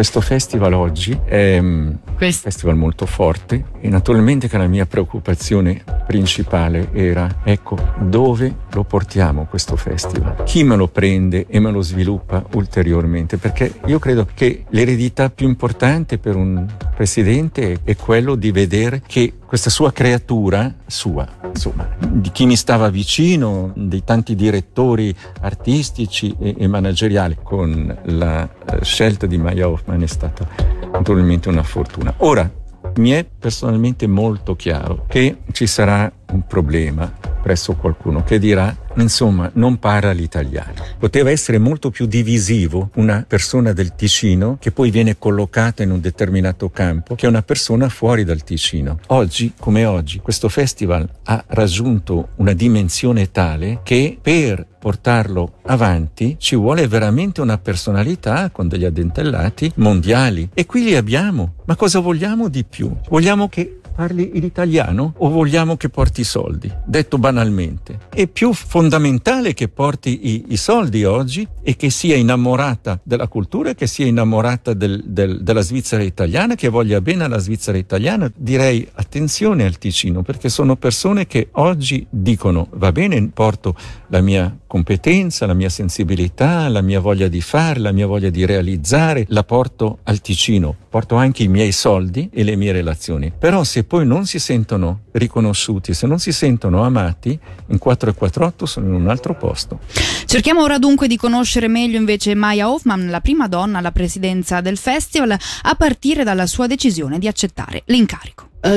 questo festival oggi è un festival molto forte e naturalmente che la mia preoccupazione principale era, ecco, dove lo portiamo questo festival? Chi me lo prende e me lo sviluppa ulteriormente? Perché io credo che l'eredità più importante per un presidente è quello di vedere che questa sua creatura, sua, insomma, di chi mi stava vicino, dei tanti direttori artistici e, e manageriali, con la uh, scelta di Maya Hoffman è stata naturalmente una fortuna. Ora, mi è personalmente molto chiaro che ci sarà un problema presso qualcuno che dirà insomma non parla l'italiano. Poteva essere molto più divisivo una persona del Ticino che poi viene collocata in un determinato campo che una persona fuori dal Ticino. Oggi come oggi questo festival ha raggiunto una dimensione tale che per portarlo avanti ci vuole veramente una personalità con degli addentellati mondiali e qui li abbiamo. Ma cosa vogliamo di più? Vogliamo che parli in italiano o vogliamo che porti i soldi? Detto banalmente. È più fondamentale che porti i, i soldi oggi e che sia innamorata della cultura, che sia innamorata del, del, della Svizzera italiana, che voglia bene alla Svizzera italiana. Direi attenzione al Ticino perché sono persone che oggi dicono va bene, porto la mia competenza, la mia sensibilità, la mia voglia di fare, la mia voglia di realizzare, la porto al Ticino, porto anche i miei soldi e le mie relazioni. Però se poi non si sentono riconosciuti, se non si sentono amati, in 448 sono in un altro posto. Cerchiamo ora dunque di conoscere meglio invece Maya Hoffman, la prima donna alla presidenza del festival, a partire dalla sua decisione di accettare l'incarico. Uh,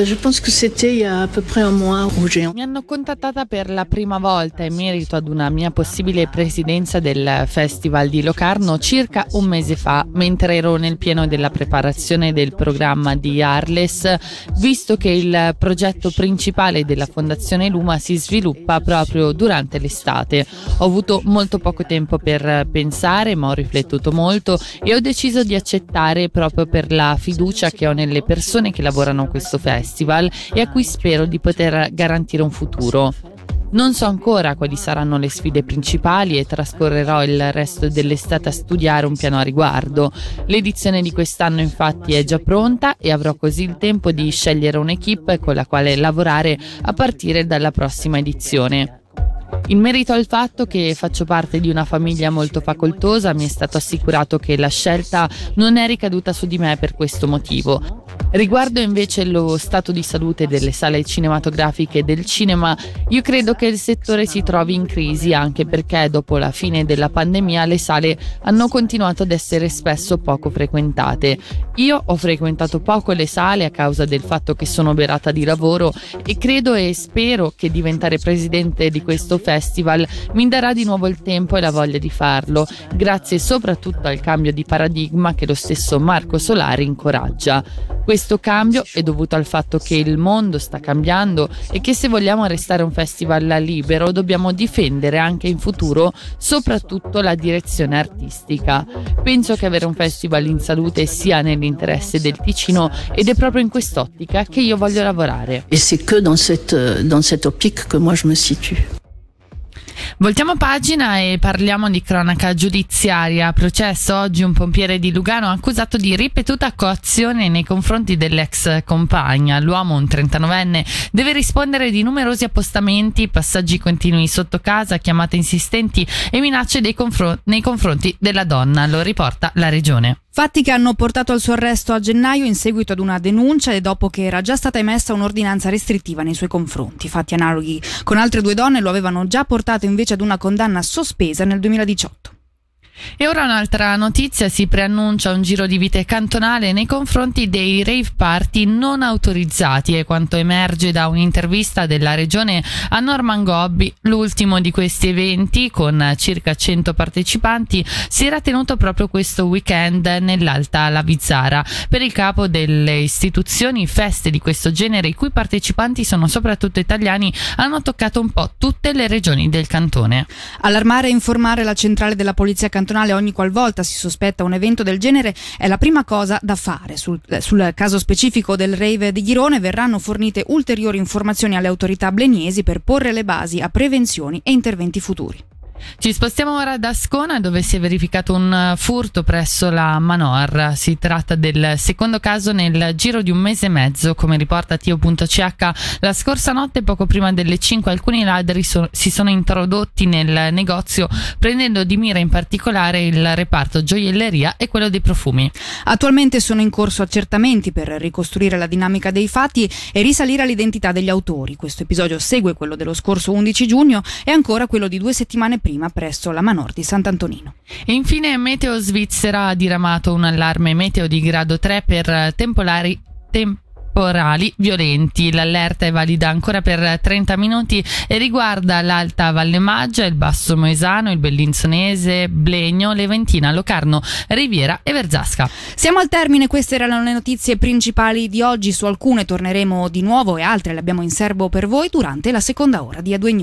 j'ai... Mi hanno contattata per la prima volta in merito ad una mia possibile presidenza del Festival di Locarno circa un mese fa, mentre ero nel pieno della preparazione del programma di Arles, visto che il progetto principale della Fondazione Luma si sviluppa proprio durante l'estate. Ho avuto molto poco tempo per pensare, ma ho riflettuto molto e ho deciso di accettare proprio per la fiducia che ho nelle persone che lavorano a questo festival festival e a cui spero di poter garantire un futuro. Non so ancora quali saranno le sfide principali e trascorrerò il resto dell'estate a studiare un piano a riguardo. L'edizione di quest'anno infatti è già pronta e avrò così il tempo di scegliere un'equipe con la quale lavorare a partire dalla prossima edizione. In merito al fatto che faccio parte di una famiglia molto facoltosa, mi è stato assicurato che la scelta non è ricaduta su di me per questo motivo. Riguardo invece lo stato di salute delle sale cinematografiche e del cinema, io credo che il settore si trovi in crisi anche perché dopo la fine della pandemia le sale hanno continuato ad essere spesso poco frequentate. Io ho frequentato poco le sale a causa del fatto che sono berata di lavoro e credo e spero che diventare presidente di questo festival mi darà di nuovo il tempo e la voglia di farlo, grazie soprattutto al cambio di paradigma che lo stesso Marco Solari incoraggia. Questo cambio è dovuto al fatto che il mondo sta cambiando e che se vogliamo restare un festival libero dobbiamo difendere anche in futuro soprattutto la direzione artistica. Penso che avere un festival in salute sia nell'interesse del Ticino ed è proprio in quest'ottica che io voglio lavorare. E c'est que dans cette, dans cette optique que moi. Voltiamo pagina e parliamo di cronaca giudiziaria. Processo oggi un pompiere di Lugano accusato di ripetuta coazione nei confronti dell'ex compagna. L'uomo, un 39enne, deve rispondere di numerosi appostamenti, passaggi continui sotto casa, chiamate insistenti e minacce confron- nei confronti della donna. Lo riporta la regione. Fatti che hanno portato al suo arresto a gennaio in seguito ad una denuncia e dopo che era già stata emessa un'ordinanza restrittiva nei suoi confronti. Fatti analoghi con altre due donne lo avevano già portato invece ad una condanna sospesa nel 2018. E ora un'altra notizia, si preannuncia un giro di vite cantonale nei confronti dei rave party non autorizzati e quanto emerge da un'intervista della regione a Norman Gobbi, l'ultimo di questi eventi con circa 100 partecipanti si era tenuto proprio questo weekend nell'Alta Lavizzara. Per il capo delle istituzioni feste di questo genere i cui partecipanti sono soprattutto italiani hanno toccato un po' tutte le regioni del cantone. Allarmare e informare la centrale della polizia cantonale cantonale ogni qualvolta si sospetta un evento del genere è la prima cosa da fare. Sul, eh, sul caso specifico del rave di Girone verranno fornite ulteriori informazioni alle autorità bleniesi per porre le basi a prevenzioni e interventi futuri. Ci spostiamo ora da Ascona dove si è verificato un furto presso la Manor. Si tratta del secondo caso nel giro di un mese e mezzo, come riporta Tio.ch. La scorsa notte, poco prima delle 5, alcuni ladri so- si sono introdotti nel negozio prendendo di mira in particolare il reparto gioielleria e quello dei profumi. Attualmente sono in corso accertamenti per ricostruire la dinamica dei fatti e risalire all'identità degli autori. Questo episodio segue quello dello scorso 11 giugno e ancora quello di due settimane prima presso la Manor di Sant'Antonino. E infine Meteo Svizzera ha diramato un allarme meteo di grado 3 per temporali temp- temporali violenti. L'allerta è valida ancora per 30 minuti e riguarda l'Alta Valle Maggia, il Basso Moesano, il Bellinzonese, Blegno, Leventina, Locarno, Riviera e Verzasca. Siamo al termine, queste erano le notizie principali di oggi. Su alcune torneremo di nuovo e altre le abbiamo in serbo per voi durante la seconda ora di A2 News.